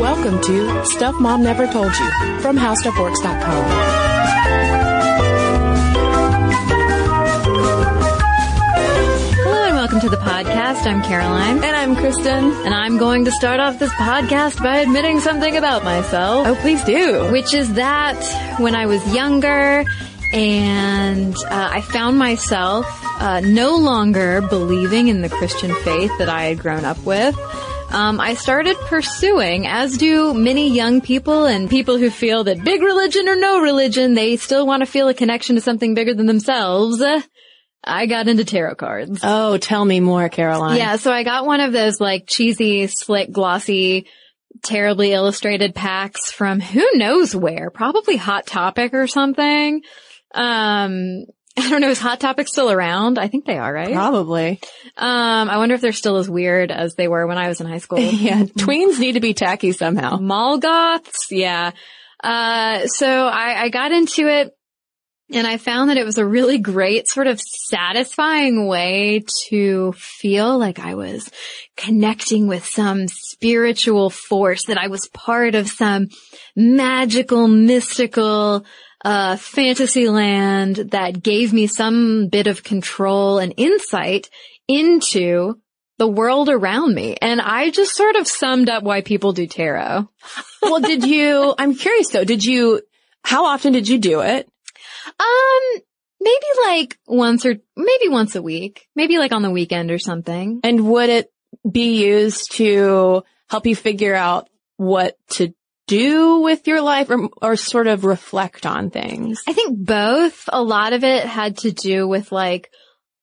Welcome to Stuff Mom Never Told You from HowStuffWorks.com. Hello and welcome to the podcast. I'm Caroline. And I'm Kristen. And I'm going to start off this podcast by admitting something about myself. Oh, please do. Which is that when I was younger and uh, I found myself uh, no longer believing in the Christian faith that I had grown up with. Um, I started pursuing, as do many young people and people who feel that big religion or no religion, they still want to feel a connection to something bigger than themselves. I got into tarot cards. Oh, tell me more, Caroline. Yeah, so I got one of those like cheesy, slick, glossy, terribly illustrated packs from who knows where, probably Hot Topic or something. Um, I don't know, is Hot Topic still around? I think they are, right? Probably. Um, I wonder if they're still as weird as they were when I was in high school. Yeah, tweens need to be tacky somehow. Mall goths, yeah. Uh, so I, I got into it and I found that it was a really great sort of satisfying way to feel like I was connecting with some spiritual force, that I was part of some magical, mystical, uh, fantasy land that gave me some bit of control and insight into the world around me. And I just sort of summed up why people do tarot. well, did you, I'm curious though, did you, how often did you do it? Um, maybe like once or maybe once a week, maybe like on the weekend or something. And would it be used to help you figure out what to do with your life or, or sort of reflect on things? I think both. A lot of it had to do with like,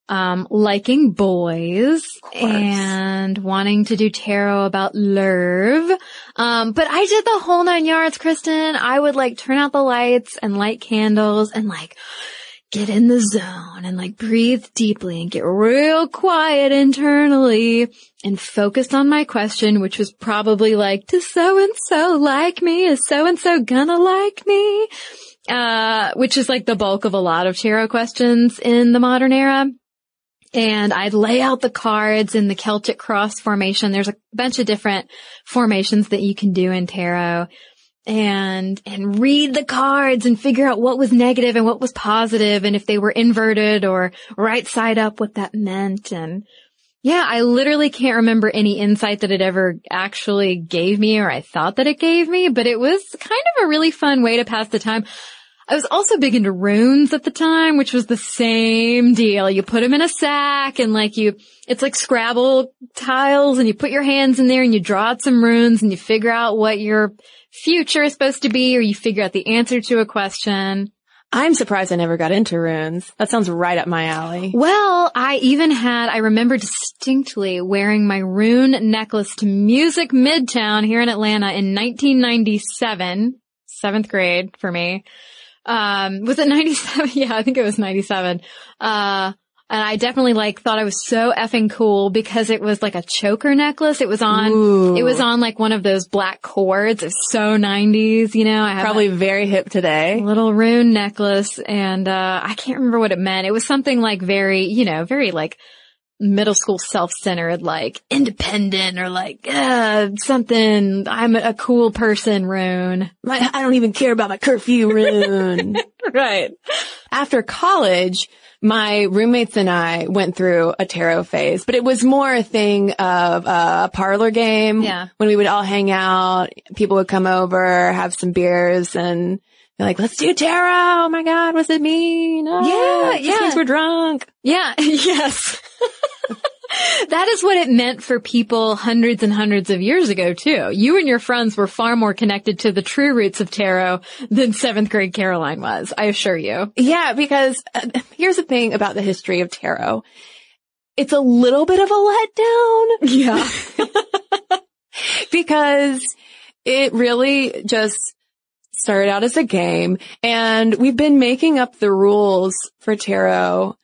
um, liking boys and wanting to do tarot about love. Um, but I did the whole nine yards, Kristen. I would like turn out the lights and light candles and like get in the zone and like breathe deeply and get real quiet internally and focus on my question, which was probably like, does so and so like me? Is so and so gonna like me? Uh, which is like the bulk of a lot of tarot questions in the modern era and I'd lay out the cards in the Celtic cross formation. There's a bunch of different formations that you can do in tarot and, and read the cards and figure out what was negative and what was positive and if they were inverted or right side up, what that meant. And yeah, I literally can't remember any insight that it ever actually gave me or I thought that it gave me, but it was kind of a really fun way to pass the time. I was also big into runes at the time, which was the same deal. You put them in a sack and like you, it's like Scrabble tiles and you put your hands in there and you draw out some runes and you figure out what your future is supposed to be or you figure out the answer to a question. I'm surprised I never got into runes. That sounds right up my alley. Well, I even had, I remember distinctly wearing my rune necklace to Music Midtown here in Atlanta in 1997, seventh grade for me. Um, was it 97? Yeah, I think it was 97. Uh, And I definitely like thought I was so effing cool because it was like a choker necklace. It was on, Ooh. it was on like one of those black cords. It was so 90s, you know, I Probably very hip today. little rune necklace and, uh, I can't remember what it meant. It was something like very, you know, very like middle school self-centered, like independent or like, uh, something. I'm a cool person rune. My, I don't even care about my curfew rune. Right. After college, my roommates and I went through a tarot phase, but it was more a thing of a parlor game. Yeah. When we would all hang out, people would come over, have some beers and be like, let's do tarot. Oh my God, what's it mean? Oh, Yeah, yeah. we're drunk. Yeah. Yes. that is what it meant for people hundreds and hundreds of years ago too. You and your friends were far more connected to the true roots of tarot than seventh grade Caroline was. I assure you. Yeah, because uh, here's the thing about the history of tarot. It's a little bit of a letdown. Yeah. because it really just started out as a game and we've been making up the rules for tarot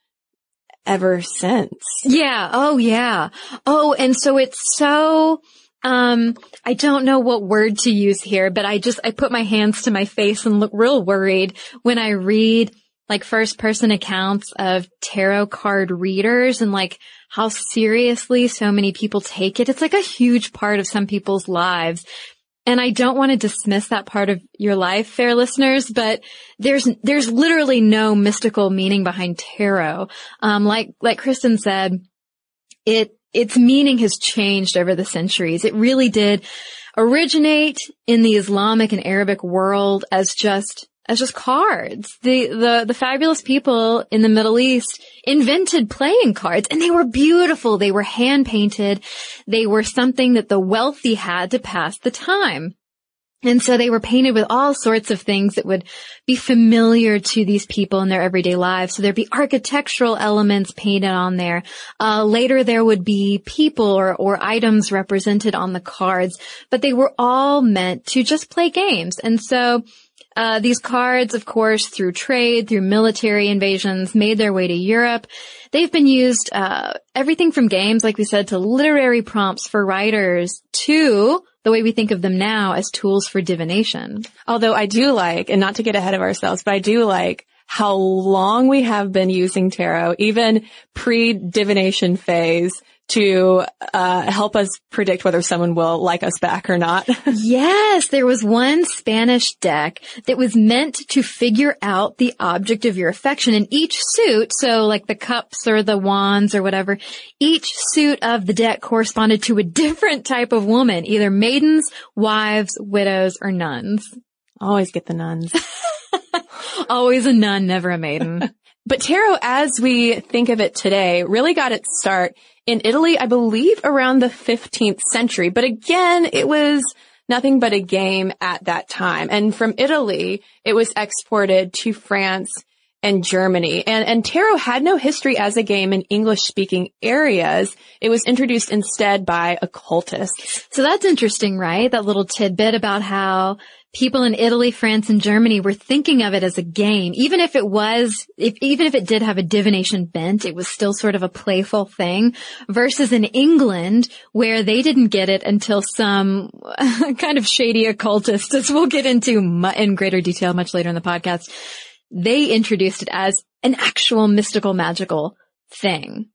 ever since. Yeah. Oh, yeah. Oh, and so it's so, um, I don't know what word to use here, but I just, I put my hands to my face and look real worried when I read like first person accounts of tarot card readers and like how seriously so many people take it. It's like a huge part of some people's lives. And I don't want to dismiss that part of your life, fair listeners, but there's, there's literally no mystical meaning behind tarot. Um, like, like Kristen said, it, its meaning has changed over the centuries. It really did originate in the Islamic and Arabic world as just as just cards. The, the, the fabulous people in the Middle East invented playing cards and they were beautiful. They were hand painted. They were something that the wealthy had to pass the time. And so they were painted with all sorts of things that would be familiar to these people in their everyday lives. So there'd be architectural elements painted on there. Uh, later there would be people or, or items represented on the cards, but they were all meant to just play games. And so uh, these cards, of course, through trade, through military invasions, made their way to Europe. They've been used, uh, everything from games, like we said, to literary prompts for writers to the way we think of them now as tools for divination. Although I do like, and not to get ahead of ourselves, but I do like how long we have been using tarot, even pre-divination phase to uh, help us predict whether someone will like us back or not. yes, there was one Spanish deck that was meant to figure out the object of your affection and each suit, so like the cups or the wands or whatever, each suit of the deck corresponded to a different type of woman, either maidens, wives, widows, or nuns. Always get the nuns. Always a nun, never a maiden. But tarot, as we think of it today, really got its start in Italy, I believe around the 15th century. But again, it was nothing but a game at that time. And from Italy, it was exported to France and Germany. And, and tarot had no history as a game in English speaking areas. It was introduced instead by occultists. So that's interesting, right? That little tidbit about how people in Italy, France, and Germany were thinking of it as a game. Even if it was, if, even if it did have a divination bent, it was still sort of a playful thing versus in England where they didn't get it until some kind of shady occultist, as we'll get into in greater detail much later in the podcast. They introduced it as an actual mystical magical thing.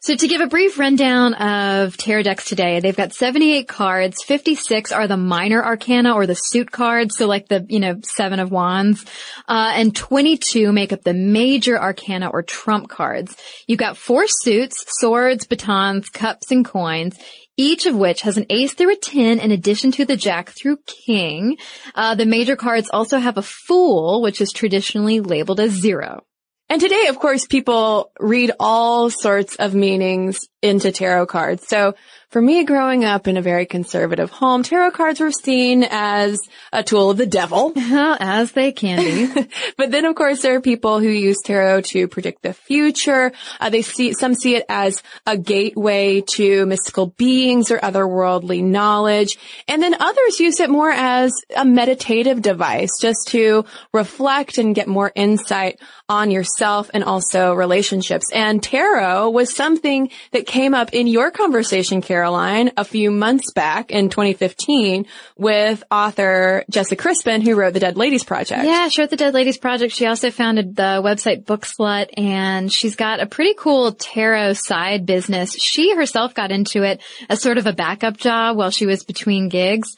So to give a brief rundown of tarot decks today, they've got 78 cards, 56 are the minor arcana or the suit cards, so like the, you know, seven of wands, uh, and 22 make up the major arcana or trump cards. You've got four suits, swords, batons, cups, and coins, each of which has an ace through a 10 in addition to the jack through king. Uh, the major cards also have a fool, which is traditionally labeled as zero. And today, of course, people read all sorts of meanings into tarot cards. So for me, growing up in a very conservative home, tarot cards were seen as a tool of the devil. Well, as they can be. but then, of course, there are people who use tarot to predict the future. Uh, they see, some see it as a gateway to mystical beings or otherworldly knowledge. And then others use it more as a meditative device just to reflect and get more insight on yourself and also relationships. And tarot was something that came up in your conversation, Caroline, a few months back in 2015 with author Jessica Crispin, who wrote the Dead Ladies Project. Yeah, she wrote the Dead Ladies Project. She also founded the website Book Slut, and she's got a pretty cool tarot side business. She herself got into it as sort of a backup job while she was between gigs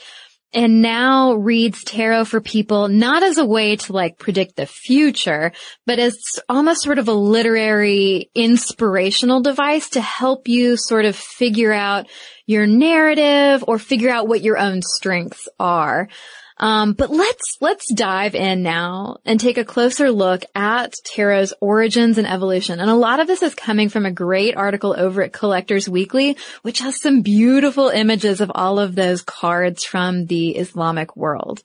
and now reads tarot for people not as a way to like predict the future, but as almost sort of a literary inspirational device to help you sort of figure out your narrative or figure out what your own strengths are. Um, but let's let's dive in now and take a closer look at tarot's origins and evolution. And a lot of this is coming from a great article over at Collectors Weekly, which has some beautiful images of all of those cards from the Islamic world.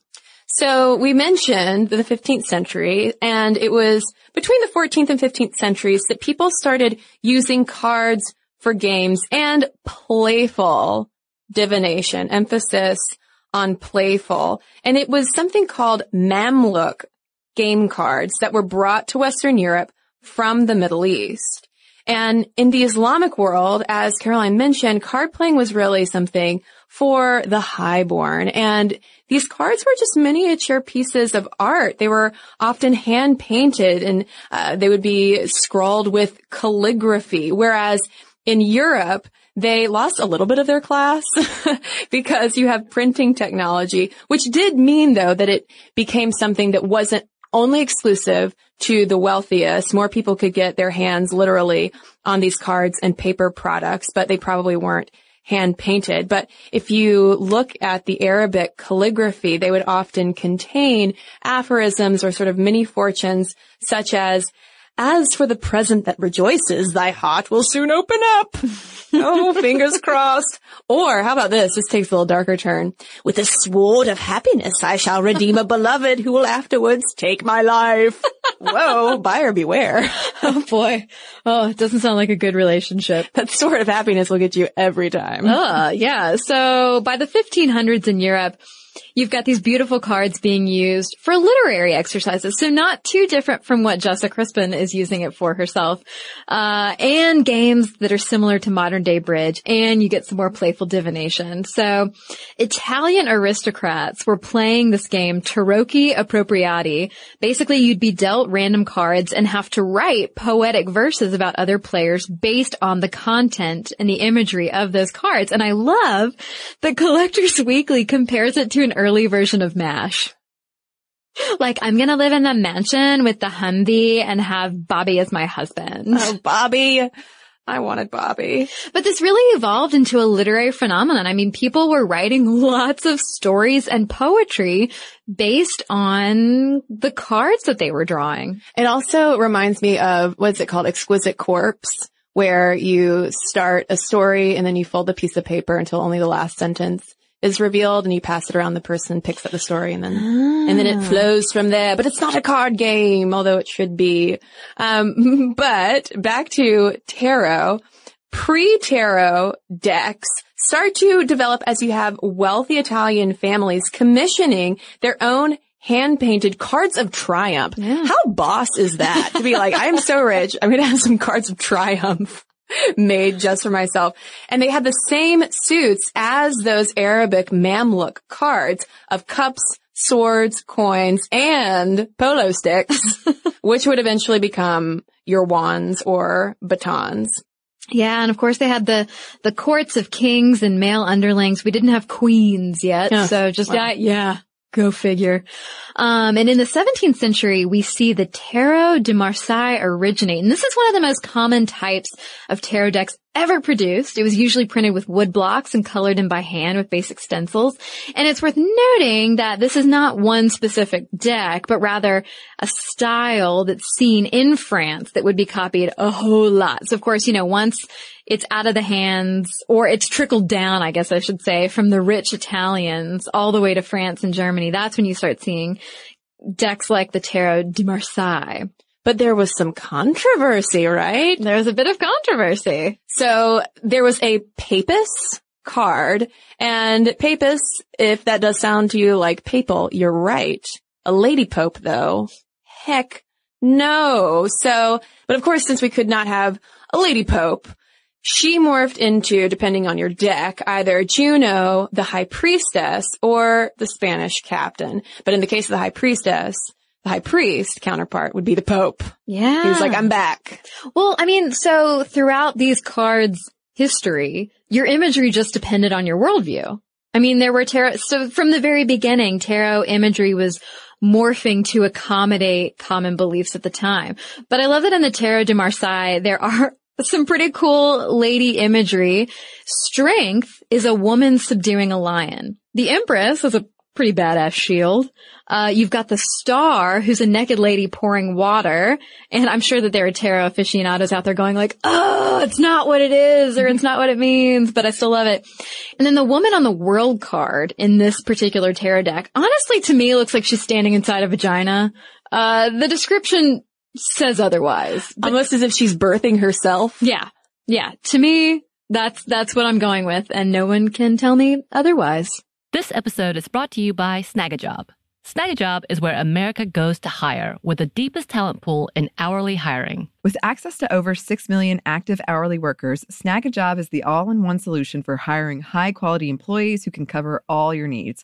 So we mentioned the 15th century and it was between the 14th and 15th centuries that people started using cards for games and playful divination, emphasis on playful. And it was something called Mamluk game cards that were brought to Western Europe from the Middle East. And in the Islamic world, as Caroline mentioned, card playing was really something for the highborn. And these cards were just miniature pieces of art. They were often hand painted and uh, they would be scrawled with calligraphy. Whereas in Europe, they lost a little bit of their class because you have printing technology, which did mean though that it became something that wasn't only exclusive to the wealthiest. More people could get their hands literally on these cards and paper products, but they probably weren't hand painted. But if you look at the Arabic calligraphy, they would often contain aphorisms or sort of mini fortunes such as as for the present that rejoices, thy heart will soon open up. oh, fingers crossed. Or how about this? This takes a little darker turn. With a sword of happiness, I shall redeem a beloved who will afterwards take my life. Whoa, buyer beware. Oh boy. Oh, it doesn't sound like a good relationship. That sword of happiness will get you every time. Uh, yeah. So by the 1500s in Europe, You've got these beautiful cards being used for literary exercises. So not too different from what Jessica Crispin is using it for herself. Uh, and games that are similar to modern day bridge. And you get some more playful divination. So Italian aristocrats were playing this game, Tarocchi Appropriati. Basically, you'd be dealt random cards and have to write poetic verses about other players based on the content and the imagery of those cards. And I love that Collectors Weekly compares it to an early version of MASH. Like, I'm gonna live in the mansion with the Humvee and have Bobby as my husband. Oh, Bobby. I wanted Bobby. But this really evolved into a literary phenomenon. I mean, people were writing lots of stories and poetry based on the cards that they were drawing. It also reminds me of, what's it called? Exquisite Corpse, where you start a story and then you fold the piece of paper until only the last sentence is revealed and you pass it around the person picks up the story and then ah. and then it flows from there but it's not a card game although it should be um but back to tarot pre-tarot decks start to develop as you have wealthy Italian families commissioning their own hand painted cards of triumph. Yeah. How boss is that to be like, I am so rich. I'm going to have some cards of triumph made just for myself. And they had the same suits as those Arabic Mamluk cards of cups, swords, coins, and polo sticks, which would eventually become your wands or batons. Yeah, and of course they had the the courts of kings and male underlings. We didn't have queens yet, oh, so just wow. yeah, Go figure. Um, and in the 17th century, we see the Tarot de Marseille originate. And this is one of the most common types of tarot decks ever produced. It was usually printed with wood blocks and colored in by hand with basic stencils. And it's worth noting that this is not one specific deck, but rather a style that's seen in France that would be copied a whole lot. So of course, you know, once it's out of the hands or it's trickled down, I guess I should say, from the rich Italians all the way to France and Germany, that's when you start seeing decks like the Tarot de Marseille. But there was some controversy, right? There was a bit of controversy. So there was a Papus card and Papus, if that does sound to you like papal, you're right. A lady pope though. Heck No. So, but of course, since we could not have a lady pope, she morphed into, depending on your deck, either Juno, the high priestess, or the Spanish captain. But in the case of the high priestess, the high priest counterpart would be the pope. Yeah. He was like, I'm back. Well, I mean, so throughout these cards history, your imagery just depended on your worldview. I mean, there were tarot, so from the very beginning, tarot imagery was morphing to accommodate common beliefs at the time. But I love that in the Tarot de Marseille, there are some pretty cool lady imagery. Strength is a woman subduing a lion. The Empress is a pretty badass shield. Uh, you've got the star, who's a naked lady pouring water, and I'm sure that there are tarot aficionados out there going like, "Oh, it's not what it is, or it's not what it means," but I still love it. And then the woman on the world card in this particular tarot deck, honestly, to me, looks like she's standing inside a vagina. Uh, the description says otherwise. But Almost as if she's birthing herself. yeah, yeah. To me, that's that's what I'm going with, and no one can tell me otherwise. This episode is brought to you by Snagajob. Snagajob is where America goes to hire with the deepest talent pool in hourly hiring. With access to over 6 million active hourly workers, Snagajob is the all in one solution for hiring high quality employees who can cover all your needs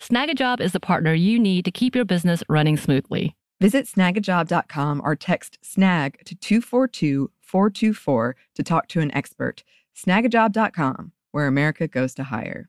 Snagajob is the partner you need to keep your business running smoothly. Visit snagajob.com or text snag to 242 424 to talk to an expert. Snagajob.com, where America goes to hire.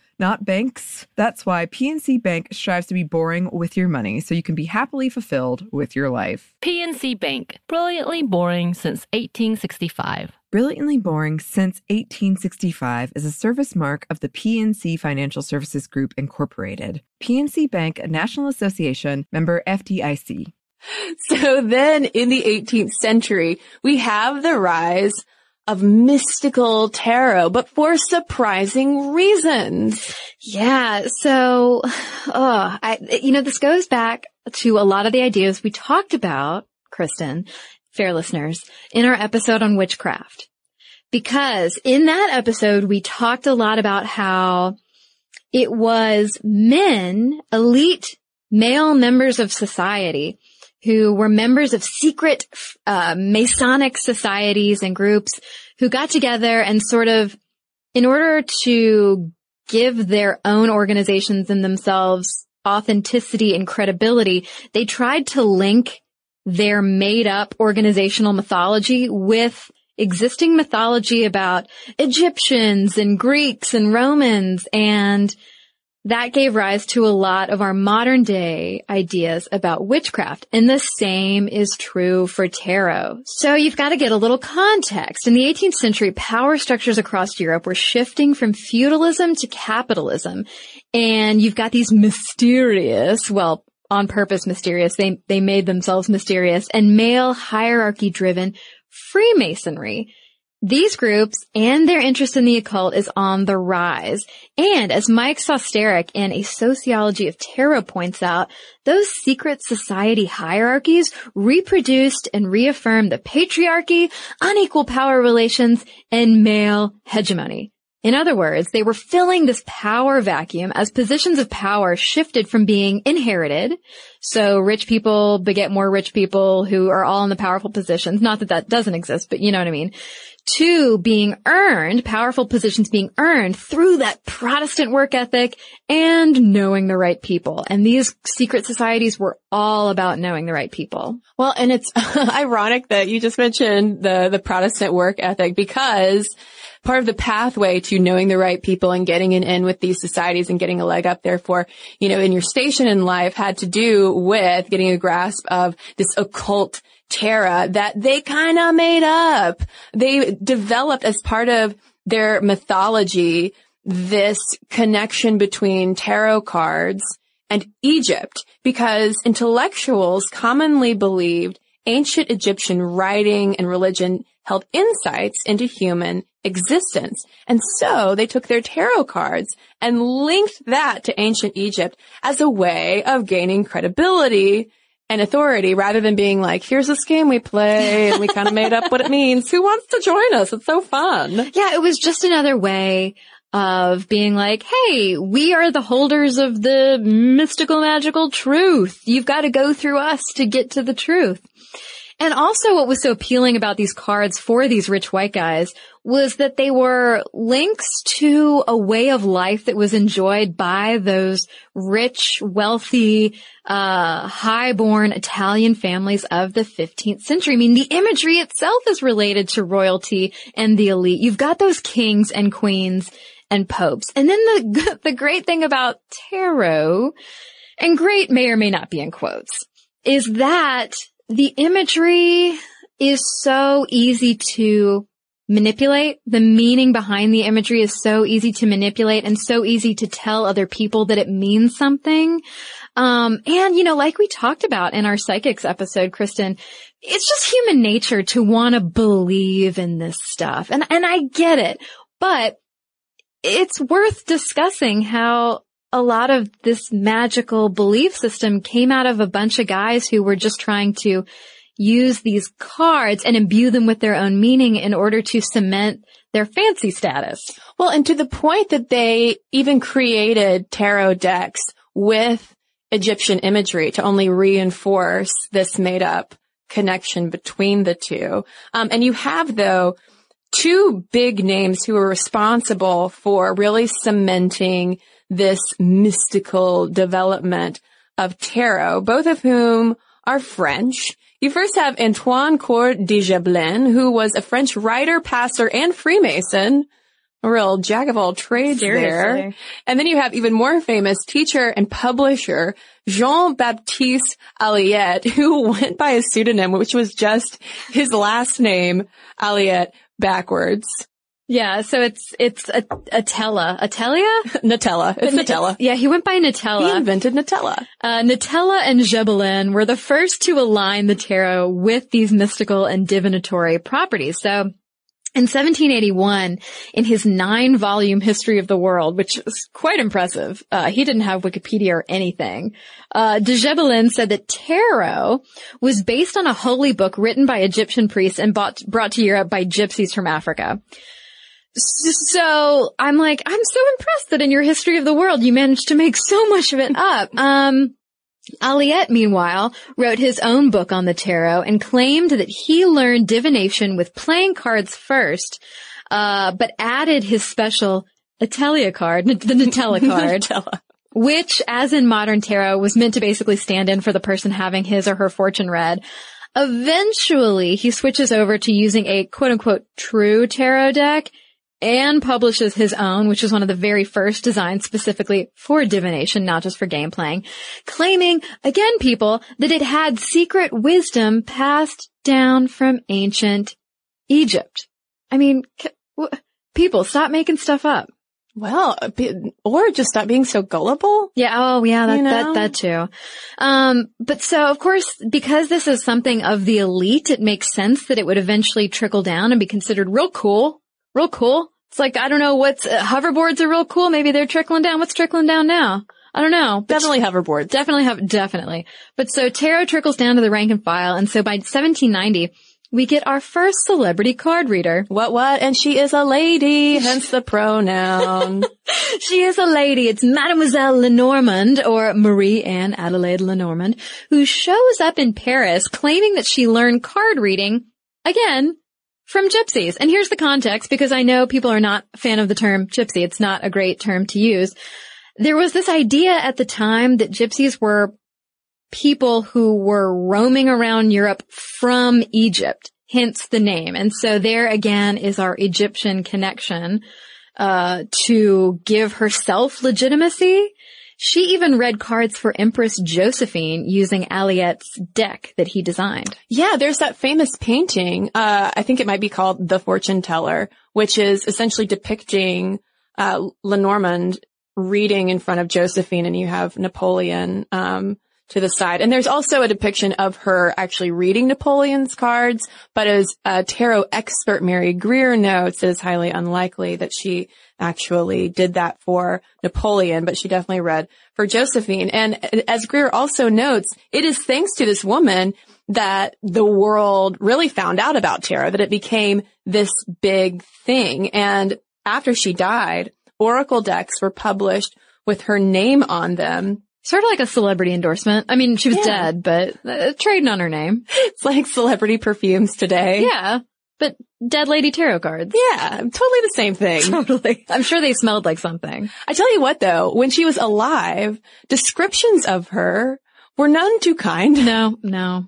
not banks. That's why PNC Bank strives to be boring with your money so you can be happily fulfilled with your life. PNC Bank, brilliantly boring since 1865. Brilliantly Boring Since 1865 is a service mark of the PNC Financial Services Group, Incorporated. PNC Bank, a National Association member FDIC. So then in the 18th century, we have the rise of mystical tarot, but for surprising reasons. Yeah. So, oh, I, you know, this goes back to a lot of the ideas we talked about, Kristen, fair listeners, in our episode on witchcraft. Because in that episode, we talked a lot about how it was men, elite male members of society who were members of secret uh, Masonic societies and groups who got together and sort of, in order to give their own organizations and themselves authenticity and credibility, they tried to link their made up organizational mythology with existing mythology about Egyptians and Greeks and Romans and that gave rise to a lot of our modern day ideas about witchcraft. And the same is true for tarot. So you've got to get a little context. In the 18th century, power structures across Europe were shifting from feudalism to capitalism. And you've got these mysterious, well, on purpose mysterious, they, they made themselves mysterious and male hierarchy driven Freemasonry. These groups and their interest in the occult is on the rise. And as Mike Sosteric in A Sociology of Tarot points out, those secret society hierarchies reproduced and reaffirmed the patriarchy, unequal power relations, and male hegemony. In other words, they were filling this power vacuum as positions of power shifted from being inherited So rich people beget more rich people who are all in the powerful positions. Not that that doesn't exist, but you know what I mean. Two, being earned, powerful positions being earned through that Protestant work ethic and knowing the right people. And these secret societies were all about knowing the right people. Well, and it's ironic that you just mentioned the, the Protestant work ethic because part of the pathway to knowing the right people and getting an in with these societies and getting a leg up therefore, you know, in your station in life had to do with getting a grasp of this occult tarot that they kind of made up. They developed as part of their mythology this connection between tarot cards and Egypt because intellectuals commonly believed ancient Egyptian writing and religion held insights into human existence. And so they took their tarot cards and linked that to ancient Egypt as a way of gaining credibility and authority rather than being like, here's this game we play and we kind of made up what it means. Who wants to join us? It's so fun. Yeah, it was just another way of being like, hey, we are the holders of the mystical magical truth. You've got to go through us to get to the truth. And also what was so appealing about these cards for these rich white guys was that they were links to a way of life that was enjoyed by those rich, wealthy, uh, high-born Italian families of the 15th century. I mean, the imagery itself is related to royalty and the elite. You've got those kings and queens and popes. And then the, the great thing about tarot, and great may or may not be in quotes, is that the imagery is so easy to manipulate. The meaning behind the imagery is so easy to manipulate and so easy to tell other people that it means something. Um, and you know, like we talked about in our psychics episode, Kristen, it's just human nature to want to believe in this stuff. And, and I get it, but it's worth discussing how a lot of this magical belief system came out of a bunch of guys who were just trying to use these cards and imbue them with their own meaning in order to cement their fancy status. Well, and to the point that they even created tarot decks with Egyptian imagery to only reinforce this made up connection between the two. Um, and you have though two big names who are responsible for really cementing this mystical development of tarot, both of whom are French. You first have Antoine Court de Gébelin, who was a French writer, pastor, and Freemason. A real jack of all trades Seriously. there. And then you have even more famous teacher and publisher, Jean-Baptiste Alliette, who went by a pseudonym, which was just his last name, Alliette, backwards. Yeah, so it's it's a Atella, Atelia, Nutella. It's Nutella. Yeah, he went by Natella. He invented Nutella. Uh, Nutella and Gébelin were the first to align the tarot with these mystical and divinatory properties. So. In 1781, in his nine-volume History of the World, which is quite impressive, uh, he didn't have Wikipedia or anything. Uh, de Gébelin said that tarot was based on a holy book written by Egyptian priests and bought, brought to Europe by gypsies from Africa. So I'm like, I'm so impressed that in your history of the world you managed to make so much of it up. Um, Alliette, meanwhile, wrote his own book on the tarot and claimed that he learned divination with playing cards first, uh, but added his special Atelia card, the Nutella card, Nutella. which, as in modern tarot, was meant to basically stand in for the person having his or her fortune read. Eventually, he switches over to using a quote unquote true tarot deck and publishes his own, which is one of the very first designed specifically for divination, not just for game playing, claiming, again, people, that it had secret wisdom passed down from ancient Egypt. I mean, people, stop making stuff up. Well, or just stop being so gullible. Yeah. Oh, yeah. That, You know? that, that too. Um, but so of course, because this is something of the elite, it makes sense that it would eventually trickle down and be considered real cool. Real cool. It's like, I don't know what's, uh, hoverboards are real cool. Maybe they're trickling down. What's trickling down now? I don't know. Definitely hoverboards. Definitely have, definitely. But so tarot trickles down to the rank and file. And so by 1790, we get our first celebrity card reader. What, what? And she is a lady, hence the pronoun. She is a lady. It's Mademoiselle Lenormand or Marie Anne Adelaide Lenormand who shows up in Paris claiming that she learned card reading again from gypsies. And here's the context because I know people are not a fan of the term gypsy. It's not a great term to use. There was this idea at the time that gypsies were people who were roaming around Europe from Egypt, hence the name. And so there again is our Egyptian connection, uh, to give herself legitimacy. She even read cards for Empress Josephine using Alliette's deck that he designed. Yeah, there's that famous painting. Uh, I think it might be called The Fortune Teller, which is essentially depicting uh, Lenormand reading in front of Josephine, and you have Napoleon um, to the side. And there's also a depiction of her actually reading Napoleon's cards, but as tarot expert Mary Greer notes, it is highly unlikely that she actually did that for Napoleon, but she definitely read for Josephine. And as Greer also notes, it is thanks to this woman that the world really found out about tarot, that it became this big thing. And after she died, Oracle decks were published with her name on them. Sort of like a celebrity endorsement. I mean, she was Yeah. dead, but uh, trading on her name. It's like celebrity perfumes today. Yeah. But dead lady tarot cards. Yeah, totally the same thing. Totally. I'm sure they smelled like something. I tell you what though, when she was alive, descriptions of her were none too kind. No, no.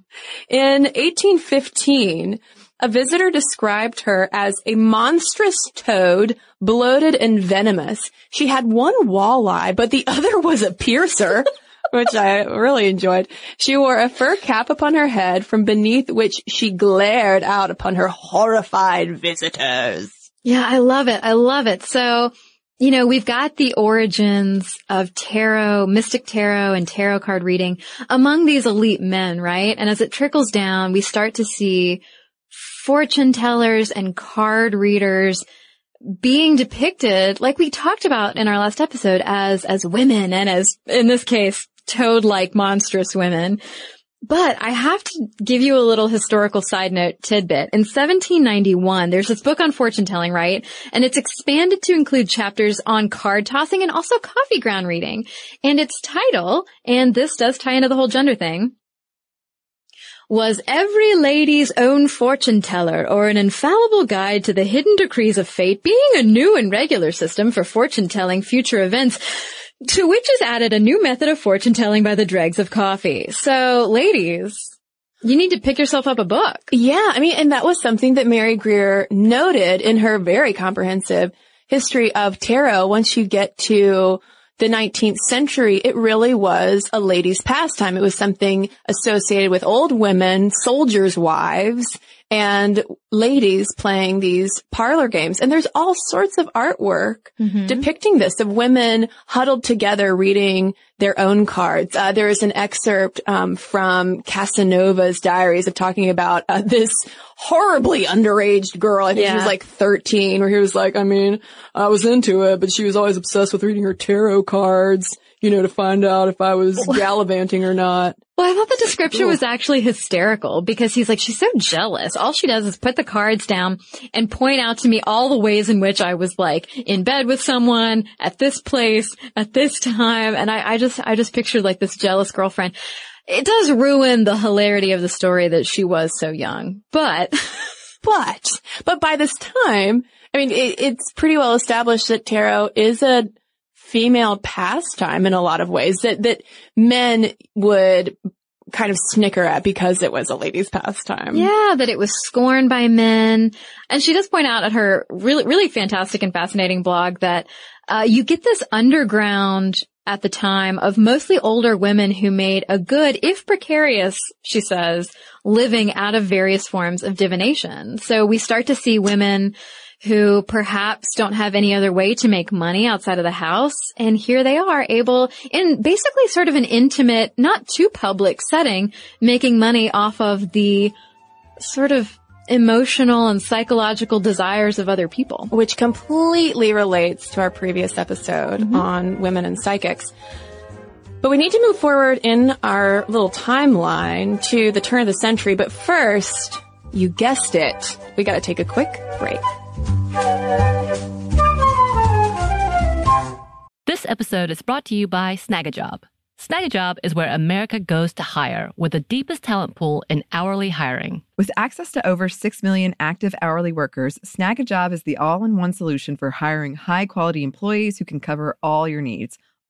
In 1815, a visitor described her as a monstrous toad, bloated and venomous. She had one walleye, but the other was a piercer. Which I really enjoyed. She wore a fur cap upon her head from beneath which she glared out upon her horrified visitors. Yeah, I love it. I love it. So, you know, we've got the origins of tarot, mystic tarot and tarot card reading among these elite men, right? And as it trickles down, we start to see fortune tellers and card readers being depicted, like we talked about in our last episode, as, as women and as, in this case, toad-like monstrous women. But I have to give you a little historical side note tidbit. In 1791, there's this book on fortune telling, right? And it's expanded to include chapters on card tossing and also coffee ground reading. And its title, and this does tie into the whole gender thing, was Every Lady's Own Fortune Teller or an infallible guide to the hidden decrees of fate being a new and regular system for fortune telling future events to which is added a new method of fortune telling by the dregs of coffee. So ladies, you need to pick yourself up a book. Yeah, I mean, and that was something that Mary Greer noted in her very comprehensive history of tarot. Once you get to the 19th century, it really was a lady's pastime. It was something associated with old women, soldiers' wives, and ladies playing these parlor games. And there's all sorts of artwork depicting this of women huddled together reading their own cards. Uh, there is an excerpt um, from Casanova's diaries of talking about uh, this horribly underage girl. I think she was like 13, where he was like, I mean, I was into it, but she was always obsessed with reading her tarot cards, you know, to find out if I was gallivanting or not. Well, I thought the description was actually hysterical because he's like, she's so jealous. All she does is put the cards down and point out to me all the ways in which I was like in bed with someone at this place at this time. And I, I just, I just pictured like this jealous girlfriend. It does ruin the hilarity of the story that she was so young, but But, but by this time, I mean, it, it's pretty well established that tarot is a female pastime in a lot of ways that, that men would kind of snicker at because it was a lady's pastime. Yeah, that it was scorned by men. And she does point out at her really, really fantastic and fascinating blog that uh, you get this underground at the time of mostly older women who made a good, if precarious, she says, living out of various forms of divination. So we start to see women who perhaps don't have any other way to make money outside of the house. And here they are able in basically sort of an intimate, not too public setting, making money off of the sort of emotional and psychological desires of other people. which completely relates to our previous episode mm-hmm. on women and psychics. But we need to move forward in our little timeline to the turn of the century. But first, you guessed it, we gotta take a quick break. This episode is brought to you by Snagajob. Snagajob is where America goes to hire with the deepest talent pool in hourly hiring. With access to over 6 million active hourly workers, Snagajob is the all in one solution for hiring high quality employees who can cover all your needs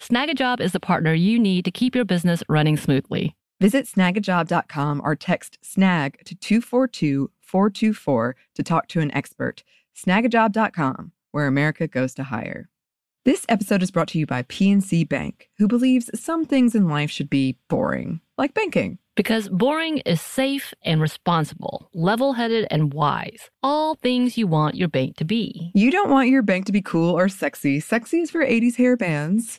Snagajob is the partner you need to keep your business running smoothly. Visit snagajob.com or text snag to 242 424 to talk to an expert. Snagajob.com, where America goes to hire. This episode is brought to you by PNC Bank, who believes some things in life should be boring, like banking. Because boring is safe and responsible, level headed and wise. All things you want your bank to be. You don't want your bank to be cool or sexy. Sexy is for 80s hair bands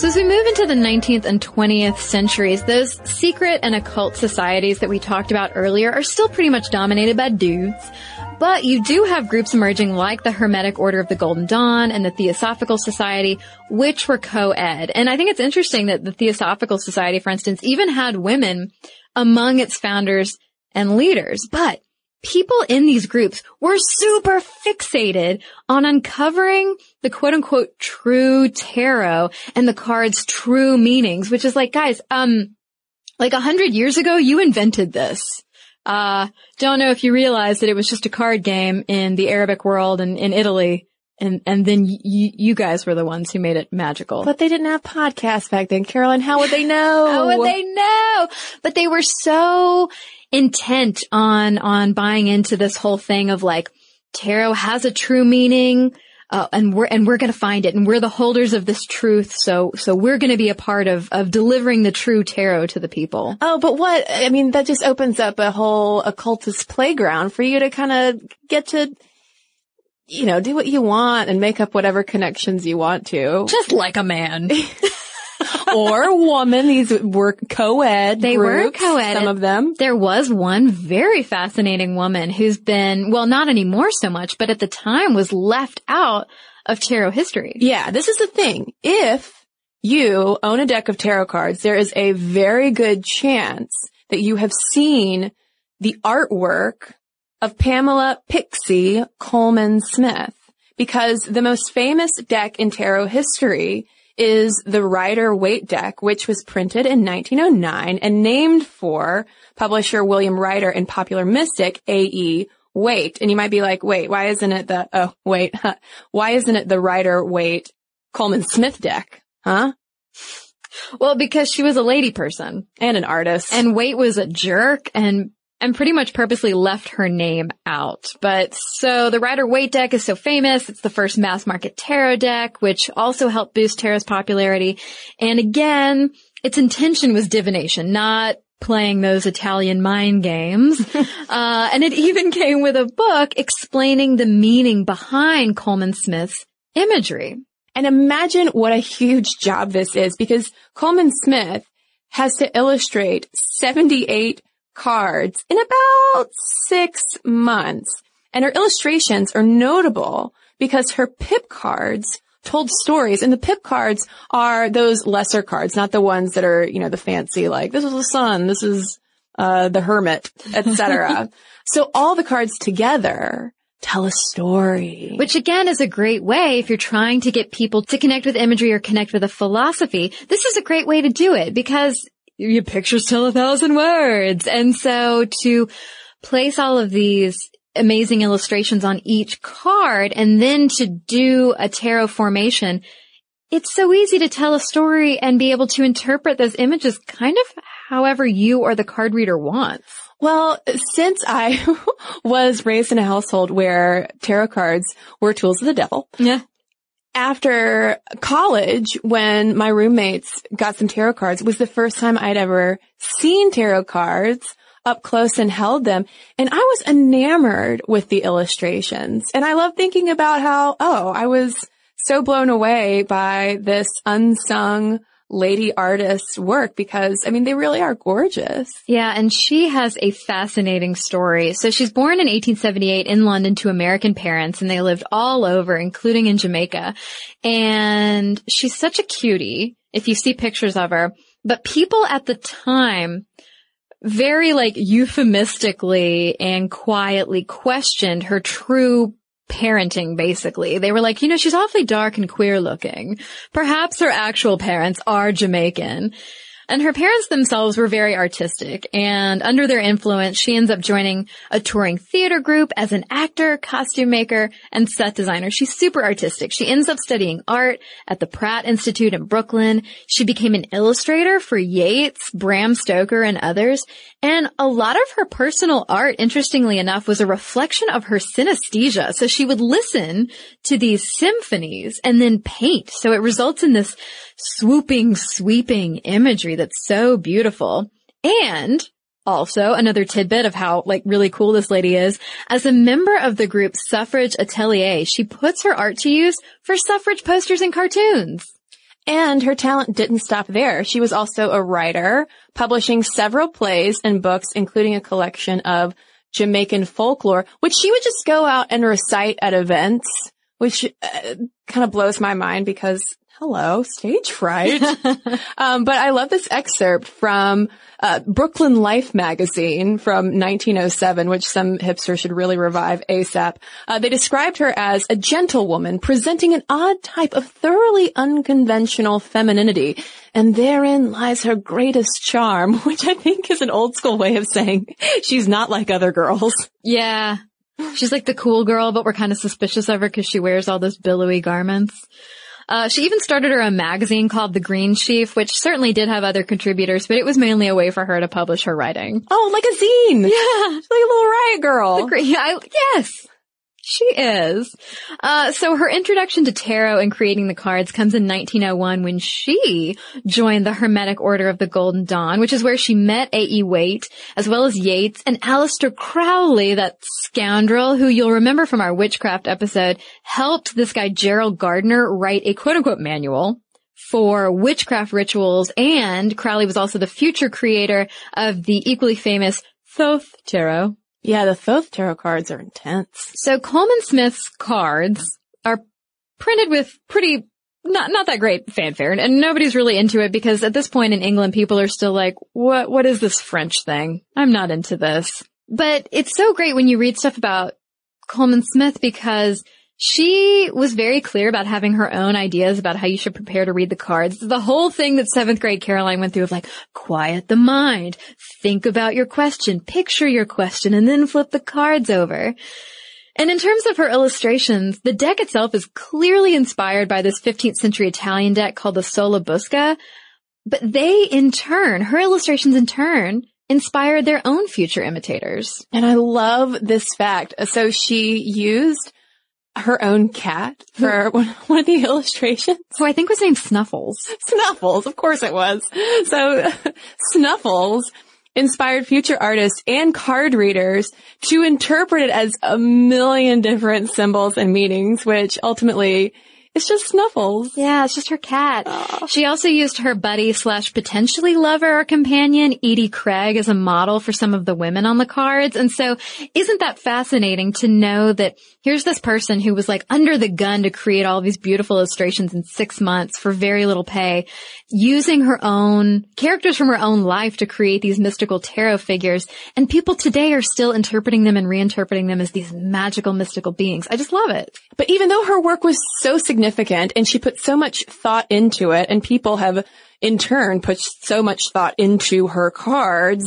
So as we move into the 19th and 20th centuries, those secret and occult societies that we talked about earlier are still pretty much dominated by dudes. But you do have groups emerging like the Hermetic Order of the Golden Dawn and the Theosophical Society, which were co-ed. And I think it's interesting that the Theosophical Society, for instance, even had women among its founders and leaders. But people in these groups were super fixated on uncovering the quote unquote true tarot and the card's true meanings, which is like, guys, um, like a hundred years ago, you invented this. Uh, don't know if you realize that it was just a card game in the Arabic world and in Italy. And, and then y- you guys were the ones who made it magical. But they didn't have podcasts back then, Caroline. How would they know? How would they know? But they were so intent on, on buying into this whole thing of like, tarot has a true meaning. Uh, and we're, and we're going to find it and we're the holders of this truth. So, so we're going to be a part of, of delivering the true tarot to the people. Oh, but what? I mean, that just opens up a whole occultist playground for you to kind of get to, you know, do what you want and make up whatever connections you want to. Just like a man. or woman. These were co-ed. They groups, were co-ed. Some of them. There was one very fascinating woman who's been, well, not anymore so much, but at the time was left out of tarot history. Yeah, this is the thing. If you own a deck of tarot cards, there is a very good chance that you have seen the artwork of Pamela Pixie Coleman Smith because the most famous deck in tarot history is the Rider Waite deck, which was printed in 1909 and named for publisher William Rider and popular mystic A.E. Waite. And you might be like, wait, why isn't it the, oh, wait, huh, why isn't it the Rider Waite Coleman Smith deck? Huh? Well, because she was a lady person and an artist. and Waite was a jerk and and pretty much purposely left her name out. But so the Rider Waite deck is so famous. It's the first mass market tarot deck, which also helped boost tarot's popularity. And again, its intention was divination, not playing those Italian mind games. uh, and it even came with a book explaining the meaning behind Coleman Smith's imagery. And imagine what a huge job this is because Coleman Smith has to illustrate 78 cards in about six months. And her illustrations are notable because her pip cards told stories and the pip cards are those lesser cards, not the ones that are, you know, the fancy, like this is the sun, this is uh, the hermit, etc. so all the cards together tell a story. Which again is a great way if you're trying to get people to connect with imagery or connect with a philosophy. This is a great way to do it because your pictures tell a thousand words. And so to place all of these amazing illustrations on each card and then to do a tarot formation, it's so easy to tell a story and be able to interpret those images kind of however you or the card reader wants. Well, since I was raised in a household where tarot cards were tools of the devil. Yeah. After college, when my roommates got some tarot cards, was the first time I'd ever seen tarot cards up close and held them. And I was enamored with the illustrations. And I love thinking about how, oh, I was so blown away by this unsung lady artist's work because, I mean, they really are gorgeous. Yeah, and she has a fascinating story. So she's born in 1878 in London to American parents and they lived all over, including in Jamaica. And she's such a cutie if you see pictures of her. But people at the time very like euphemistically and quietly questioned her true parenting, basically. They were like, you know, she's awfully dark and queer looking. Perhaps her actual parents are Jamaican. And her parents themselves were very artistic and under their influence, she ends up joining a touring theater group as an actor, costume maker, and set designer. She's super artistic. She ends up studying art at the Pratt Institute in Brooklyn. She became an illustrator for Yeats, Bram Stoker, and others. And a lot of her personal art, interestingly enough, was a reflection of her synesthesia. So she would listen to these symphonies and then paint. So it results in this swooping, sweeping imagery that's so beautiful. And also another tidbit of how like really cool this lady is. As a member of the group Suffrage Atelier, she puts her art to use for suffrage posters and cartoons. And her talent didn't stop there. She was also a writer, publishing several plays and books, including a collection of Jamaican folklore, which she would just go out and recite at events, which uh, kind of blows my mind because hello, stage fright. um, but I love this excerpt from uh, Brooklyn Life magazine from 1907, which some hipster should really revive ASAP. Uh, they described her as a gentlewoman presenting an odd type of thoroughly unconventional femininity. And therein lies her greatest charm, which I think is an old school way of saying she's not like other girls. Yeah. She's like the cool girl, but we're kind of suspicious of her because she wears all those billowy garments. Uh, she even started her own magazine called The Green Sheaf, which certainly did have other contributors, but it was mainly a way for her to publish her writing. Oh, like a zine. Yeah. She's like a little riot girl. The green, I, yes. She is. Uh, so her introduction to tarot and creating the cards comes in 1901 when she joined the Hermetic Order of the Golden Dawn, which is where she met A.E. Waite, as well as Yeats and Aleister Crowley, that scoundrel who you'll remember from our witchcraft episode, helped this guy Gerald Gardner write a quote unquote manual for witchcraft rituals and Crowley was also the future creator of the equally famous Thoth Tarot. Yeah, the Thoth tarot cards are intense. So Coleman Smith's cards are printed with pretty not not that great fanfare, and nobody's really into it because at this point in England, people are still like, "What? What is this French thing? I'm not into this." But it's so great when you read stuff about Coleman Smith because she was very clear about having her own ideas about how you should prepare to read the cards. The whole thing that seventh grade Caroline went through of like, quiet the mind, think about your question, picture your question, and then flip the cards over. And in terms of her illustrations, the deck itself is clearly inspired by this 15th century Italian deck called the Sola Busca, but they in turn, her illustrations in turn, inspired their own future imitators. And I love this fact. So she used her own cat for hmm. one, one of the illustrations. Who I think was named Snuffles. Snuffles, of course it was. So Snuffles inspired future artists and card readers to interpret it as a million different symbols and meanings, which ultimately It's just Snuffles. Yeah, it's just her cat. She also used her buddy slash potentially lover or companion, Edie Craig, as a model for some of the women on the cards. And so isn't that fascinating to know that here's this person who was like under the gun to create all these beautiful illustrations in six months for very little pay, using her own characters from her own life to create these mystical tarot figures. And people today are still interpreting them and reinterpreting them as these magical, mystical beings. I just love it. But even though her work was so significant and she put so much thought into it and people have in turn put so much thought into her cards,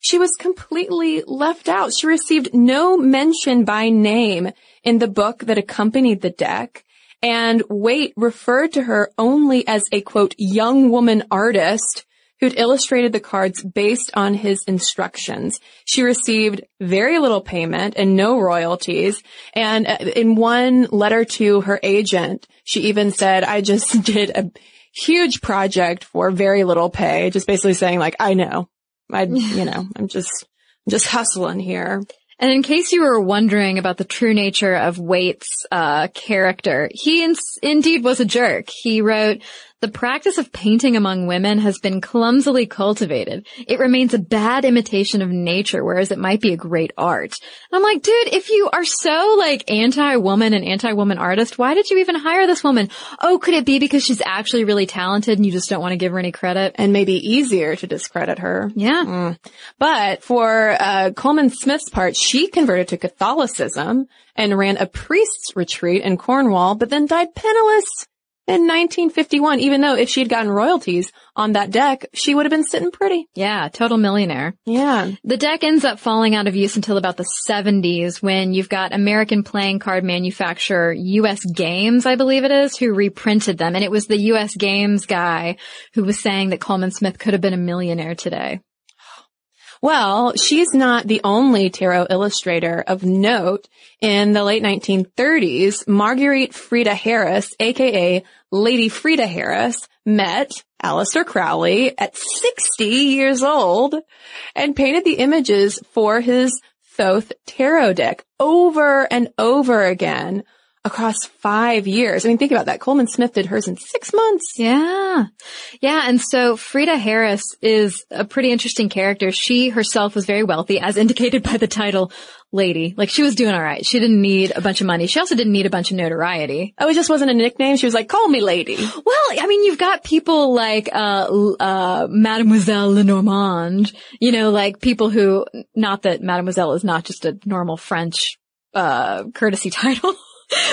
she was completely left out. She received no mention by name in the book that accompanied the deck. And Waite referred to her only as a quote, young woman artist who'd illustrated the cards based on his instructions. She received very little payment and no royalties. And uh, in one letter to her agent, she even said, I just did a huge project for very little pay, just basically saying like, I know, I, you know, I'm just, I'm just hustling here. And in case you were wondering about the true nature of Waite's uh, character, he in- indeed was a jerk. He wrote, the practice of painting among women has been clumsily cultivated. It remains a bad imitation of nature, whereas it might be a great art. And I'm like, dude, if you are so like anti-woman and anti-woman artist, why did you even hire this woman? Oh, could it be because she's actually really talented and you just don't want to give her any credit? And maybe easier to discredit her. Yeah. Mm. But for uh, Coleman Smith's part, she converted to Catholicism and ran a priest's retreat in Cornwall, but then died penniless in 1951, even though if she'd gotten royalties on that deck, she would have been sitting pretty. Yeah, total millionaire. Yeah. The deck ends up falling out of use until about the 70s when you've got American playing card manufacturer US Games, I believe it is, who reprinted them. And it was the US Games guy who was saying that Coleman Smith could have been a millionaire today. Well, she's not the only tarot illustrator of note. In the late 1930s, Marguerite Frieda Harris, aka Lady Frieda Harris, met Aleister Crowley at 60 years old and painted the images for his Thoth tarot deck over and over again across five years. I mean, think about that. Coleman Smith did hers in six months. Yeah. Yeah. And so Frieda Harris is a pretty interesting character. She herself was very wealthy, as indicated by the title lady. Like she was doing all right. She didn't need a bunch of money. She also didn't need a bunch of notoriety. Oh, it just wasn't a nickname. She was like, call me lady. Well, I mean, you've got people like, uh, uh, Mademoiselle Lenormand, you know, like people who, not that Mademoiselle is not just a normal French, uh, courtesy title.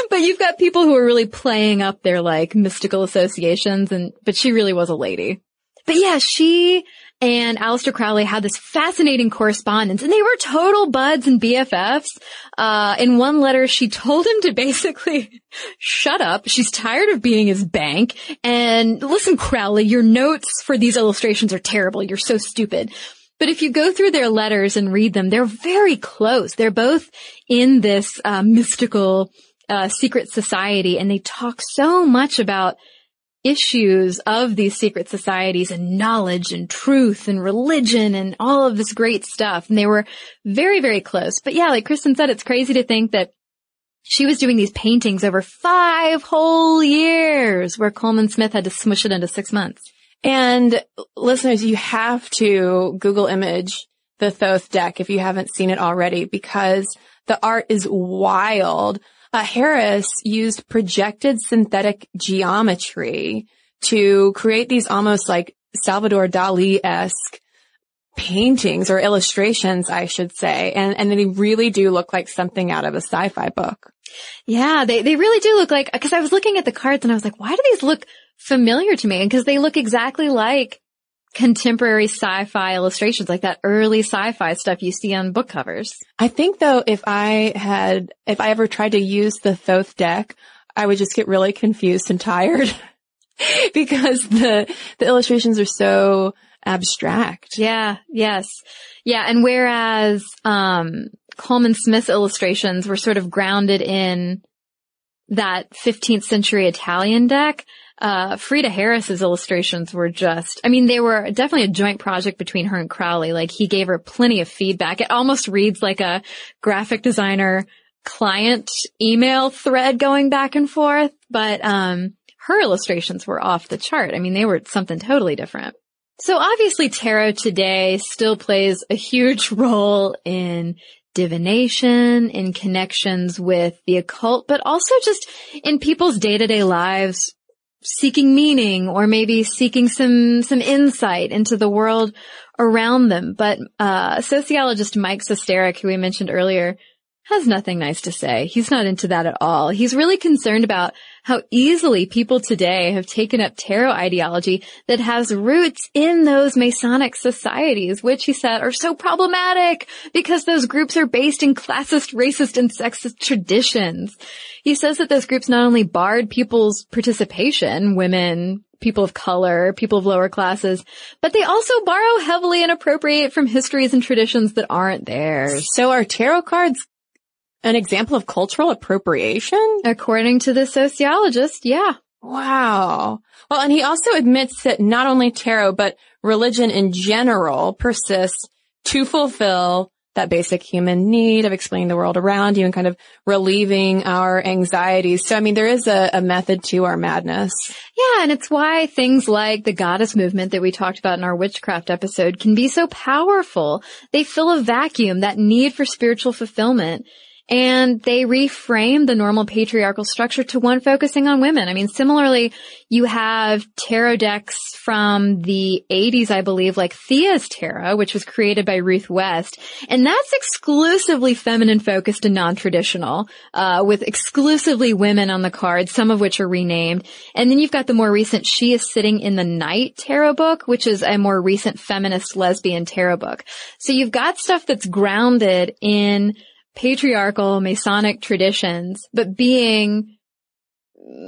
but you've got people who are really playing up their like mystical associations and, but she really was a lady. But yeah, she and Aleister Crowley had this fascinating correspondence and they were total buds and BFFs. Uh, in one letter, she told him to basically shut up. She's tired of being his bank and listen, Crowley, your notes for these illustrations are terrible. You're so stupid. But if you go through their letters and read them, they're very close. They're both in this uh, mystical uh, secret society and they talk so much about issues of these secret societies and knowledge and truth and religion and all of this great stuff. And they were very, very close. But yeah, like Kristen said, it's crazy to think that she was doing these paintings over five whole years where Coleman Smith had to smush it into six months. And listeners, you have to Google image the Thoth deck if you haven't seen it already because the art is wild. Uh, Harris used projected synthetic geometry to create these almost like Salvador Dali-esque paintings or illustrations, I should say. And, and they really do look like something out of a sci-fi book. Yeah, they, they really do look like, cause I was looking at the cards and I was like, why do these look familiar to me? And cause they look exactly like contemporary sci-fi illustrations, like that early sci-fi stuff you see on book covers. I think though, if I had, if I ever tried to use the Thoth deck, I would just get really confused and tired because the, the illustrations are so abstract. Yeah. Yes. Yeah. And whereas, um, Coleman Smith's illustrations were sort of grounded in that 15th century Italian deck, uh, Frieda Harris's illustrations were just, I mean, they were definitely a joint project between her and Crowley. Like he gave her plenty of feedback. It almost reads like a graphic designer client email thread going back and forth, but, um, her illustrations were off the chart. I mean, they were something totally different. So obviously tarot today still plays a huge role in divination, in connections with the occult, but also just in people's day-to-day lives seeking meaning or maybe seeking some, some insight into the world around them. But, uh, sociologist Mike Sosteric, who we mentioned earlier, has nothing nice to say. He's not into that at all. He's really concerned about how easily people today have taken up tarot ideology that has roots in those Masonic societies, which he said are so problematic because those groups are based in classist, racist, and sexist traditions. He says that those groups not only barred people's participation, women, people of color, people of lower classes, but they also borrow heavily and appropriate from histories and traditions that aren't theirs. So are tarot cards an example of cultural appropriation? According to the sociologist, yeah. Wow. Well, and he also admits that not only tarot, but religion in general persists to fulfill that basic human need of explaining the world around you and kind of relieving our anxieties. So, I mean, there is a, a, method to our madness. Yeah. And it's why things like the goddess movement that we talked about in our witchcraft episode can be so powerful. They fill a vacuum, that need for spiritual fulfillment and they reframe the normal patriarchal structure to one focusing on women. I mean, similarly, you have tarot decks from the 80s, I believe, like Thea's Tarot, which was created by Ruth West, and that's exclusively feminine focused and non-traditional, uh, with exclusively women on the cards, some of which are renamed. And then you've got the more recent She is Sitting in the Night tarot book, which is a more recent feminist lesbian tarot book. So you've got stuff that's grounded in patriarchal Masonic traditions, but being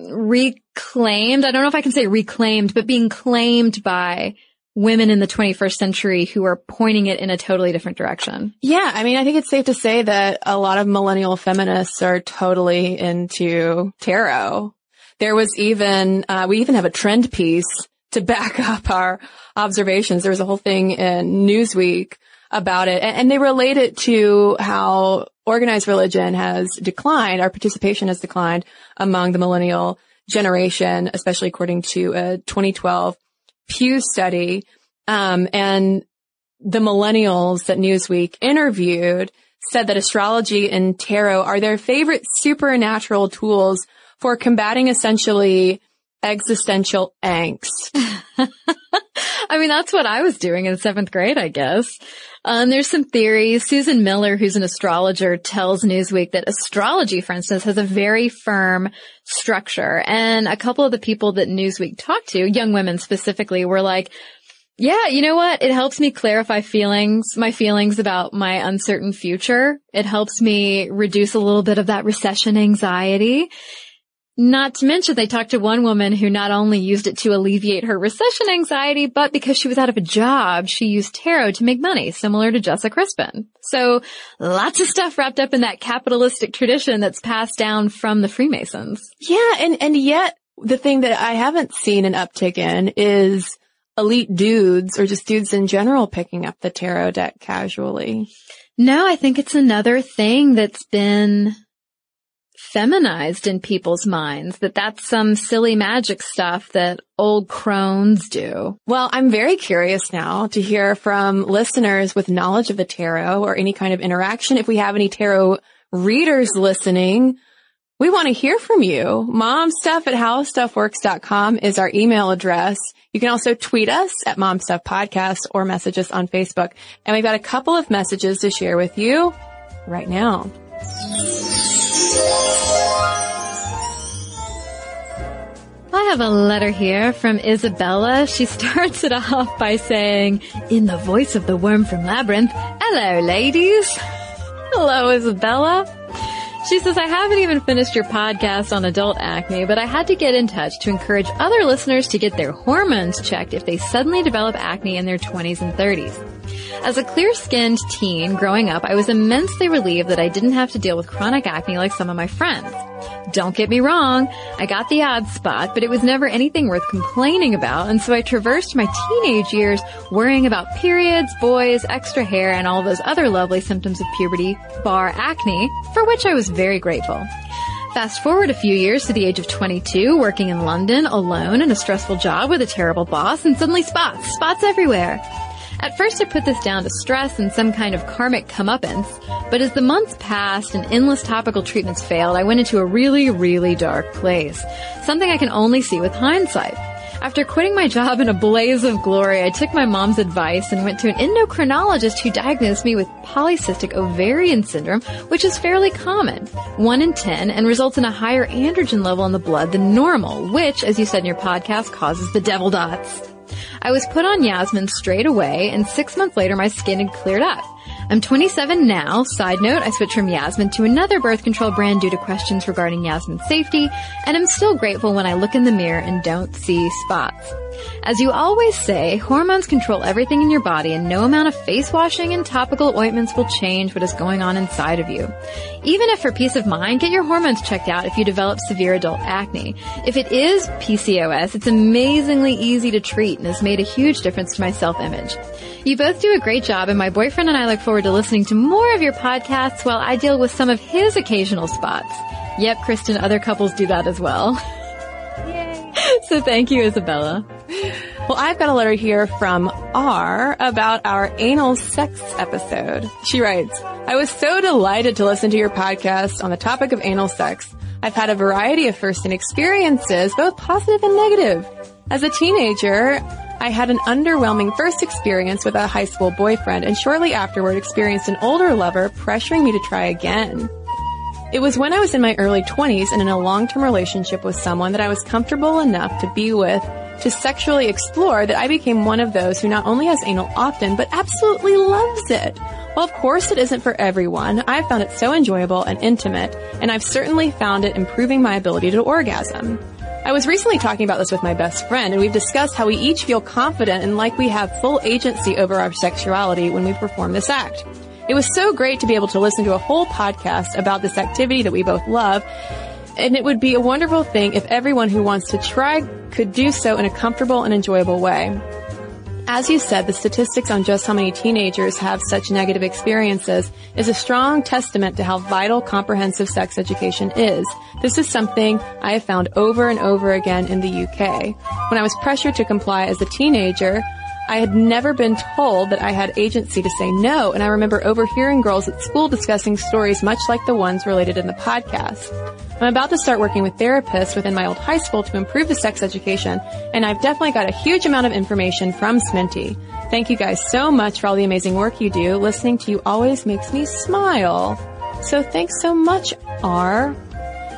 reclaimed. I don't know if I can say reclaimed, but being claimed by women in the 21st century who are pointing it in a totally different direction. Yeah. I mean, I think it's safe to say that a lot of millennial feminists are totally into tarot. There was even, uh, we even have a trend piece to back up our observations. There was a whole thing in Newsweek about it and, and they relate it to how organized religion has declined, our participation has declined among the millennial generation, especially according to a 2012 Pew study. Um, and the millennials that Newsweek interviewed said that astrology and tarot are their favorite supernatural tools for combating essentially existential angst. I mean, that's what I was doing in seventh grade, I guess. Um, there's some theories. Susan Miller, who's an astrologer, tells Newsweek that astrology, for instance, has a very firm structure. And a couple of the people that Newsweek talked to, young women specifically, were like, yeah, you know what? It helps me clarify feelings, my feelings about my uncertain future. It helps me reduce a little bit of that recession anxiety. Not to mention they talked to one woman who not only used it to alleviate her recession anxiety, but because she was out of a job, she used tarot to make money, similar to Jessa Crispin. So lots of stuff wrapped up in that capitalistic tradition that's passed down from the Freemasons. Yeah, and, and yet the thing that I haven't seen an uptick in is elite dudes or just dudes in general picking up the tarot deck casually. No, I think it's another thing that's been feminized in people's minds, that that's some silly magic stuff that old crones do. Well, I'm very curious now to hear from listeners with knowledge of the tarot or any kind of interaction. If we have any tarot readers listening, we want to hear from you. Momstuff at howstuffworks.com is our email address. You can also tweet us at momstuffpodcast or message us on Facebook. And we've got a couple of messages to share with you right now. I have a letter here from Isabella. She starts it off by saying, in the voice of the worm from Labyrinth, hello ladies. Hello Isabella. She says, I haven't even finished your podcast on adult acne, but I had to get in touch to encourage other listeners to get their hormones checked if they suddenly develop acne in their 20s and 30s. As a clear-skinned teen growing up, I was immensely relieved that I didn't have to deal with chronic acne like some of my friends. Don't get me wrong, I got the odd spot, but it was never anything worth complaining about, and so I traversed my teenage years worrying about periods, boys, extra hair, and all those other lovely symptoms of puberty, bar acne, for which I was very grateful. Fast forward a few years to the age of 22, working in London alone in a stressful job with a terrible boss, and suddenly spots, spots everywhere. At first I put this down to stress and some kind of karmic comeuppance, but as the months passed and endless topical treatments failed, I went into a really, really dark place. Something I can only see with hindsight. After quitting my job in a blaze of glory, I took my mom's advice and went to an endocrinologist who diagnosed me with polycystic ovarian syndrome, which is fairly common, 1 in 10, and results in a higher androgen level in the blood than normal, which, as you said in your podcast, causes the devil dots. I was put on Yasmin straight away, and six months later my skin had cleared up. I'm 27 now. Side note, I switched from Yasmin to another birth control brand due to questions regarding Yasmin's safety, and I'm still grateful when I look in the mirror and don't see spots. As you always say, hormones control everything in your body and no amount of face washing and topical ointments will change what is going on inside of you. Even if for peace of mind, get your hormones checked out if you develop severe adult acne. If it is PCOS, it's amazingly easy to treat and has made a huge difference to my self-image. You both do a great job and my boyfriend and I look forward to listening to more of your podcasts while I deal with some of his occasional spots. Yep, Kristen, other couples do that as well. Yay. so thank you, Isabella. Well, I've got a letter here from R about our anal sex episode. She writes, I was so delighted to listen to your podcast on the topic of anal sex. I've had a variety of first-hand experiences, both positive and negative. As a teenager, I had an underwhelming first experience with a high school boyfriend and shortly afterward experienced an older lover pressuring me to try again. It was when I was in my early 20s and in a long-term relationship with someone that I was comfortable enough to be with to sexually explore that I became one of those who not only has anal often, but absolutely loves it. Well, of course it isn't for everyone. I've found it so enjoyable and intimate, and I've certainly found it improving my ability to orgasm. I was recently talking about this with my best friend, and we've discussed how we each feel confident and like we have full agency over our sexuality when we perform this act. It was so great to be able to listen to a whole podcast about this activity that we both love, and it would be a wonderful thing if everyone who wants to try could do so in a comfortable and enjoyable way. As you said, the statistics on just how many teenagers have such negative experiences is a strong testament to how vital comprehensive sex education is. This is something I have found over and over again in the UK. When I was pressured to comply as a teenager, I had never been told that I had agency to say no, and I remember overhearing girls at school discussing stories much like the ones related in the podcast. I'm about to start working with therapists within my old high school to improve the sex education, and I've definitely got a huge amount of information from Sminty. Thank you guys so much for all the amazing work you do. Listening to you always makes me smile. So thanks so much, R.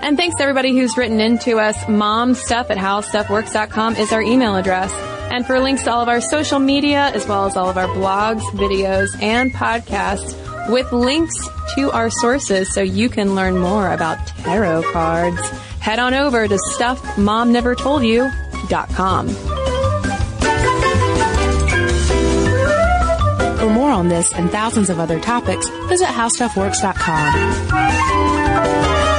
And thanks to everybody who's written into us. Momstuff at howstuffworks.com is our email address. And for links to all of our social media, as well as all of our blogs, videos, and podcasts, with links to our sources so you can learn more about tarot cards, head on over to stuffmomnevertoldyou.com. For more on this and thousands of other topics, visit howstuffworks.com.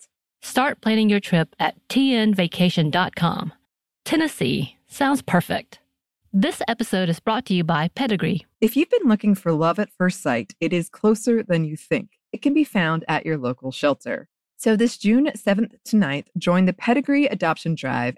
Start planning your trip at tnvacation.com. Tennessee sounds perfect. This episode is brought to you by Pedigree. If you've been looking for love at first sight, it is closer than you think. It can be found at your local shelter. So this June 7th to 9th, join the Pedigree Adoption Drive,